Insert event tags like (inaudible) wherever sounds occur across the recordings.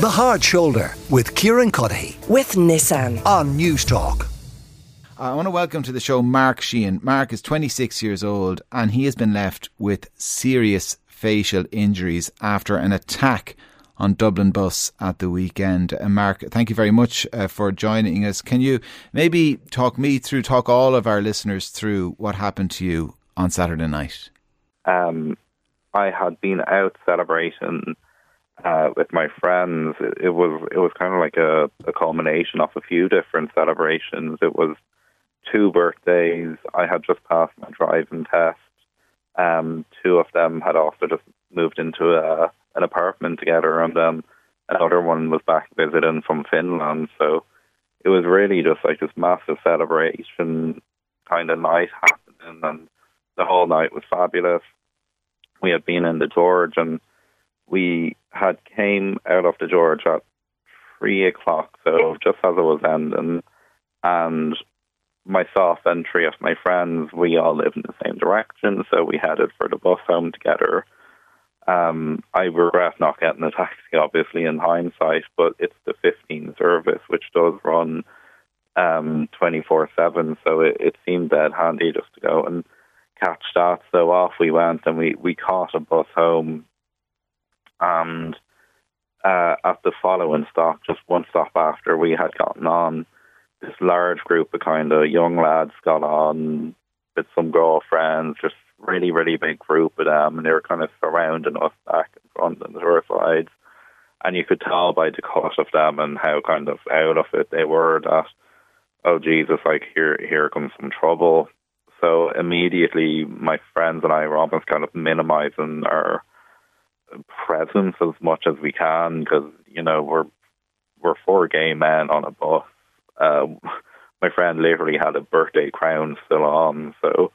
The Hard Shoulder with Kieran Cuddihy with Nissan on Newstalk. I want to welcome to the show Mark Sheehan. Mark is 26 years old and he has been left with serious facial injuries after an attack on Dublin bus at the weekend. Uh, Mark, thank you very much uh, for joining us. Can you maybe talk me through, talk all of our listeners through what happened to you on Saturday night? Um, I had been out celebrating uh, with my friends. It, it, was it was kind of like a, a culmination of a few different celebrations. It was two birthdays. I had just passed my driving test. Um, two of them had also just moved into a, an apartment together, and then another one was back visiting from Finland. So it was really just like this massive celebration kind of night happening, and the whole night was fabulous. We had been in the George, and we had came out of the George at three o'clock, so just as it was ending, and myself and three of my friends, we all live in the same direction, so we headed for the bus home together. Um, I regret not getting a taxi, obviously, in hindsight, but it's the 15 service, which does run um, 24 7, so it, it seemed dead handy just to go and catch that. So off we went, and we, we caught a bus home and uh, at the following stop, just one stop after we had gotten on, this large group of kind of young lads got on with some girlfriends, just really, really big group of them, and they were kind of surrounding us back and front and other sides. And you could tell by the cut of them and how kind of out of it they were that, oh Jesus, like here, here comes some trouble. So immediately, my friends and I were almost kind of minimizing our presence as much as we can because you know we're we're four gay men on a bus. Uh, (laughs) my friend literally had a birthday crown still on, so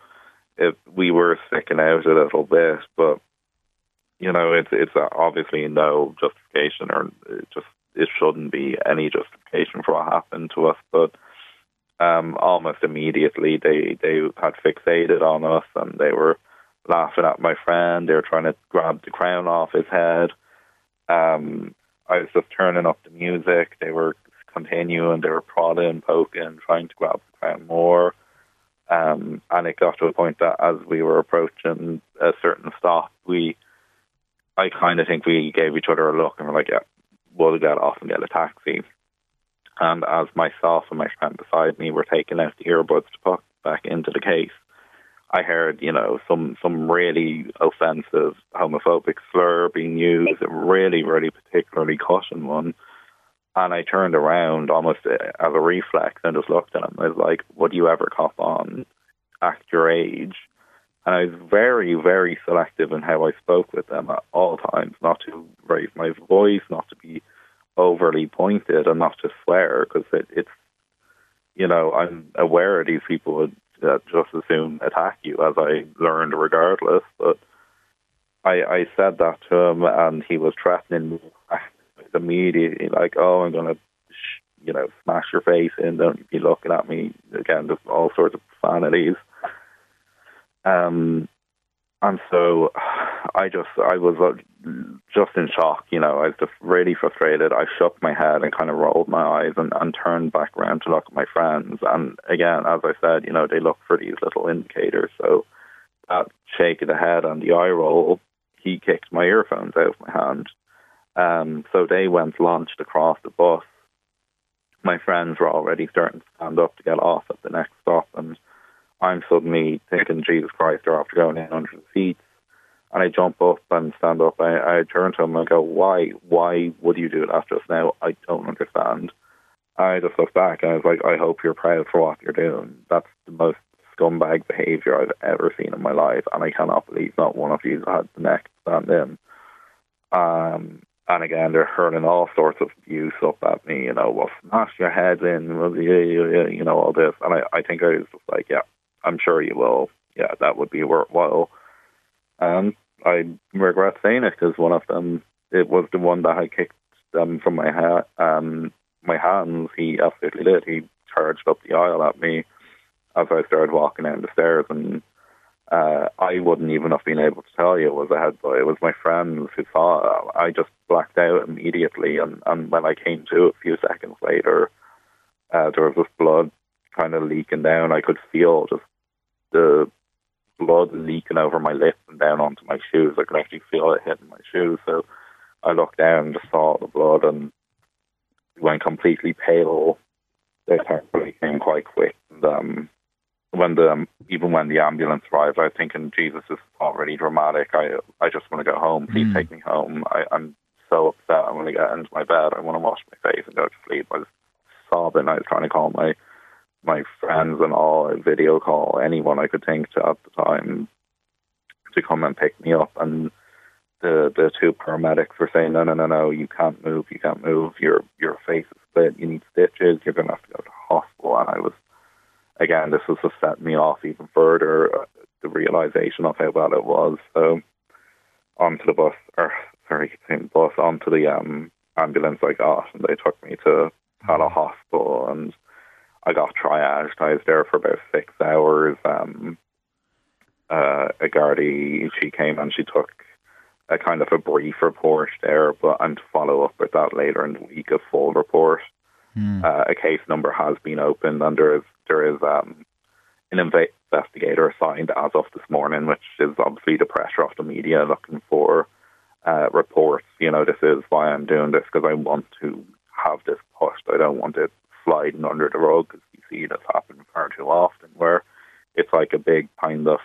if we were sticking out a little bit, but you know it's it's obviously no justification or it just it shouldn't be any justification for what happened to us, but. Um, almost immediately, they they had fixated on us, and they were laughing at my friend. They were trying to grab the crown off his head. Um, I was just turning up the music. They were continuing. They were prodding, poking, trying to grab the crown more. Um, and it got to a point that as we were approaching a certain stop, we, I kind of think we gave each other a look and we're like, yeah, we'll get off and get a taxi. And as myself and my friend beside me were taking out the earbuds to put back into the case, I heard, you know, some some really offensive homophobic slur being used, a really, really particularly cutting one. And I turned around almost uh, as a reflex and just looked at him. I was like, "Would you ever cop on? Act your age." And I was very, very selective in how I spoke with them at all times, not to raise my voice, not to be overly pointed, and not to swear, because it, it's, you know, I'm aware of these people would that just as soon attack you, as I learned regardless. But I, I said that to him, and he was threatening me immediately, like, "Oh, I'm gonna, you know, smash your face in. Don't be looking at me again." Just all sorts of profanities. Um, and so I just I was uh, just in shock. You know, I was just really frustrated. I shook my head and kind of rolled my eyes and, and turned back around to look at my friends. And again, as I said, you know, they look for these little indicators. So that shake of the head and the eye roll, he kicked my earphones out of my hand. Um, so they went launched across the bus. My friends were already starting to stand up to get off at the next stop, and I'm suddenly thinking, Jesus Christ, they're after going in under the seats. And I jump up and stand up. I, I turn to him and I go, Why? Why would you do that just now? I don't understand. I just look back and I was like, I hope you're proud for what you're doing. That's the most scumbag behaviour I've ever seen in my life. And I cannot believe not one of you had the neck to stand in. Um, and again, they're hurling all sorts of abuse up at me, you know, well, smash your heads in, you know, all this. And I, I think I was just like, yeah, I'm sure you will. Yeah, that would be worthwhile. And I regret saying it because one of them, it was the one that I kicked them from my hat, um, my hands. He absolutely did. He charged up the aisle at me as I started walking down the stairs, and uh, I wouldn't even have been able to tell you it was a head headbutt. It was my friends who saw it. I just blacked out immediately, and, and when I came to a few seconds later, uh, there was just blood kind of leaking down. I could feel just the blood leaking over my lip and down onto my shoes. I could actually feel it hitting my shoes. So I looked down and just saw the blood and went completely pale. They thankfully came quite quick. And, um, when the um, even when the ambulance arrived, I was thinking, Jesus, this is already dramatic. I I just want to go home. Please mm. take me home. I, I'm so upset. I want to get into my bed. I want to wash my face and go to sleep. I was sobbing. I was trying to call my my friends and all, a video call anyone I could think to at the time to come and pick me up. And the the two paramedics were saying, no, no, no, no, you can't move. You can't move. Your your face is split. You need stitches. You're going to have to go to hospital. And I was again, this was just setting me off even further. Uh, the realization of how bad it was. So onto the bus, or sorry, bus onto the um, ambulance I got, and they took me to Tallaght Hospital, and I got triaged. I was there for about six hours. Um, uh, a Gardaí, she came and she took a kind of a brief report there, but and to follow up with that later in the week, a full report. Mm. Uh, a case number has been opened, and there is there is um, an investigator assigned as of this morning, which is obviously the pressure of the media looking for uh, reports. You know, this is why I'm doing this because I want to have this pushed. I don't want it sliding under the rug because you see this happen far too often, where it's like a big kind of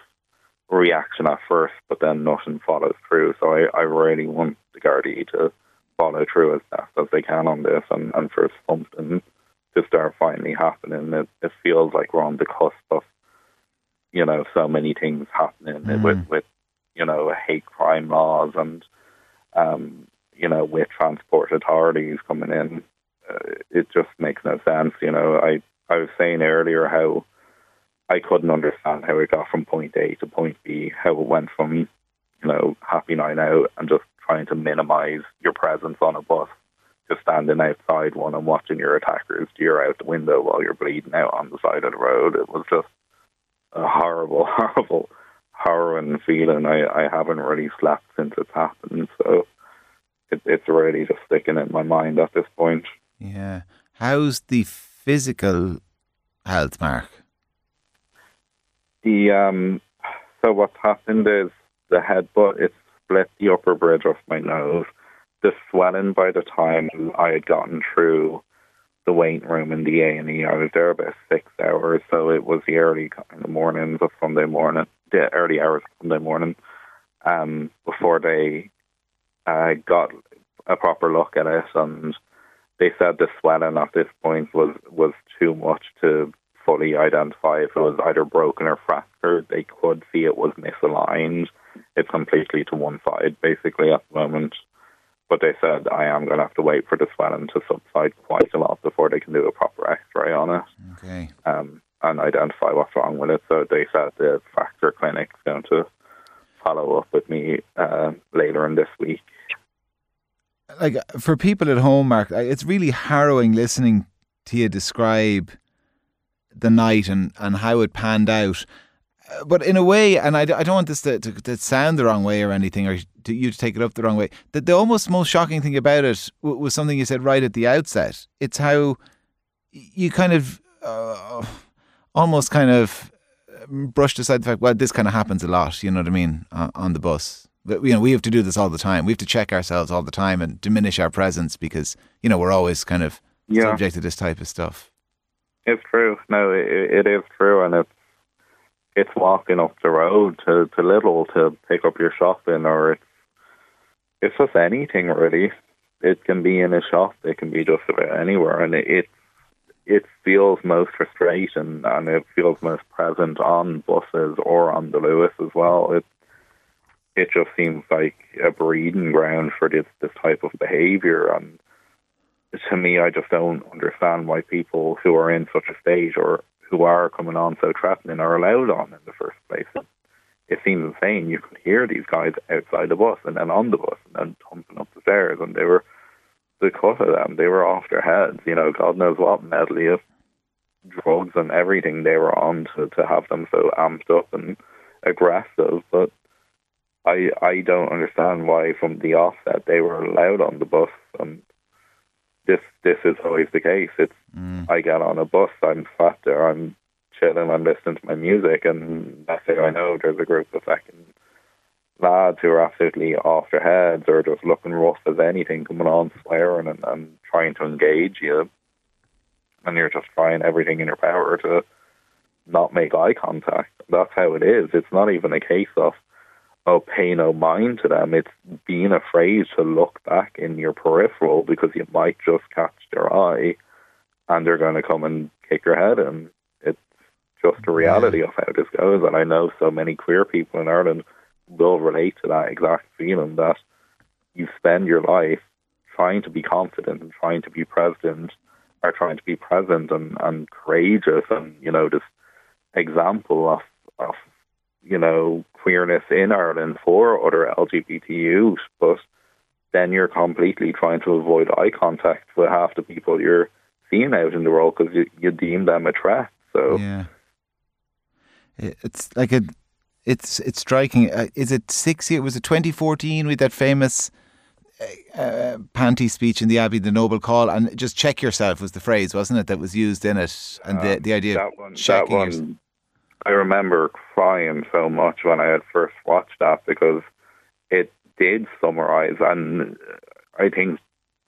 reaction at first, but then nothing follows through. So I, I really want the Gardaí to follow through as best as they can on this and, and for something to start finally happening. It, it feels like we're on the cusp of, you know, so many things happening mm. with, with, you know, hate crime laws and, um, you know, with transport authorities coming in. Uh, it just makes no sense. You know, I, I was saying earlier how I couldn't understand how it got from point A to point B, how it went from, you know, happy night out and just trying to minimize your presence on a bus to standing outside one and watching your attackers steer out the window while you're bleeding out on the side of the road. It was just a horrible, (laughs) horrible, harrowing feeling. I, I haven't really slept since it's happened, so it, it's already just sticking in my mind at this point. Yeah. How's the physical health, Mark? The um, so what's happened is the headbutt. it split the upper bridge of my nose the swelling by the time I had gotten through the waiting room in the A and E. I was there about six hours, so it was the early kind of mornings of Sunday morning, the early hours of Sunday morning, um, before they uh, got a proper look at it, and they said the swelling at this point was was too much to fully identify if it was either broken or fractured. They could see it was misaligned. It's completely to one side, basically, at the moment. But they said I am going to have to wait for the swelling to subside quite a lot before they can do a proper X-ray on it. Okay. Um, and identify what's wrong with it. So they said the fracture clinic's going to follow up with me uh, later in this week. Like for people at home, Mark, it's really harrowing listening to you describe the night and, and how it panned out but in a way, and I, I don't want this to, to, to, sound the wrong way or anything, or to, you to take it up the wrong way. The, the almost most shocking thing about it was something you said right at the outset. It's how you kind of uh, almost kind of brushed aside the fact, well, this kind of happens a lot. You know what I mean uh, on the bus. But, you know, we have to do this all the time. We have to check ourselves all the time and diminish our presence because you know we're always kind of yeah. subject to this type of stuff. It's true. No, it, it is true, and it's it's walking up the road to, to Lidl to pick up your shopping, or it's it's just anything really. It can be in a shop, it can be just about anywhere, and it it, it feels most frustrating and it feels most present on buses or on the Luas as well. It it just seems like a breeding ground for this this type of behaviour, and to me, I just don't understand why people who are in such a state or who are coming on so threatening are allowed on in the first place. It seems insane. You could hear these guys outside the bus and then on the bus and then thumping up the stairs, and they were the cut of them. They were off their heads. You know, God knows what medley of drugs and everything they were on to to have them so amped up and aggressive, but I I don't understand why from the offset they were allowed on the bus and this this is always the case. It's mm. I get on a bus, I'm sat there, I'm chilling, I'm listening to my music and that's it I know there's a group of fucking lads who are absolutely off their heads or just looking rough as anything coming on swearing and, and trying to engage you and you're just trying everything in your power to not make eye contact. That's how it is. It's not even a case of oh pay no mind to them. It's being afraid to look back in your peripheral because you might just catch their eye and they're going to come and kick your head in. It's just a reality of how this goes. And I know so many queer people in Ireland will relate to that exact feeling that you spend your life trying to be confident and trying to be present are trying to be present and, and courageous and, you know, this example of, of, you know, queerness in Ireland for other LGBT youth, but then you're completely trying to avoid eye contact with half the people you're seeing out in the world because you, you deem them a threat. So, yeah. It's like a, it's it's striking. Uh, is it six years? Was it 2014 with that famous uh, Panti speech in the Abbey, the Noble Call, and just check yourself was the phrase, wasn't it, that was used in it, and the the idea that one, that one, I remember crying so much when I had first watched that because it did summarise, and uh, I think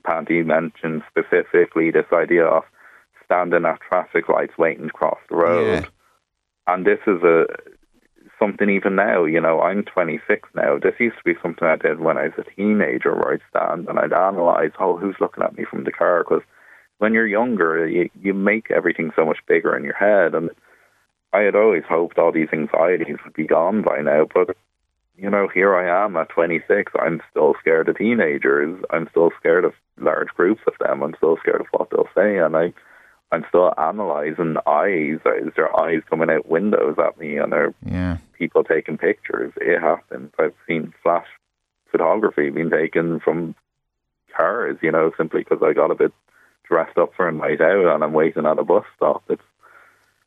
Panti mentioned specifically this idea of standing at traffic lights waiting to cross the road. Yeah. And this is a something even now. You know, I'm 26 now. This used to be something I did when I was a teenager, where I'd stand and I'd analyze, oh, who's looking at me from the car? Because when you're younger, you, you make everything so much bigger in your head. And I had always hoped all these anxieties would be gone by now, but you know, here I am at 26. I'm still scared of teenagers. I'm still scared of large groups of them. I'm still scared of what they'll say, and I I'm still analysing eyes. Is there eyes coming out windows at me? And are yeah. people taking pictures? It happens. I've seen flash photography being taken from cars, you know, simply because I got a bit dressed up for a night out and I'm waiting at a bus stop. It's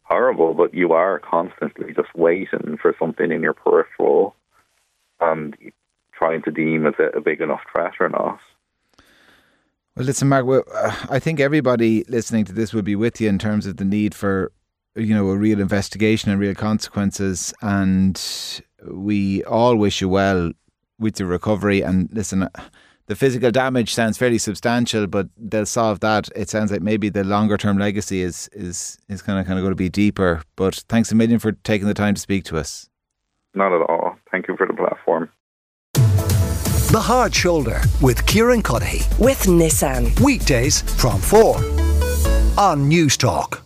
horrible, but you are constantly just waiting for something in your peripheral and trying to deem is it a big enough threat or not. Well, listen, Mark. Well, I think everybody listening to this would be with you in terms of the need for, you know, a real investigation and real consequences. And we all wish you well with your recovery. And listen, the physical damage sounds fairly substantial, but they'll solve that. It sounds like maybe the longer term legacy is is is kind of kind of going to be deeper. But thanks a million for taking the time to speak to us. Not at all. Thank you for the platform. The Hard Shoulder with Kieran Cuddihy. With Nissan. Weekdays from 4 on Newstalk.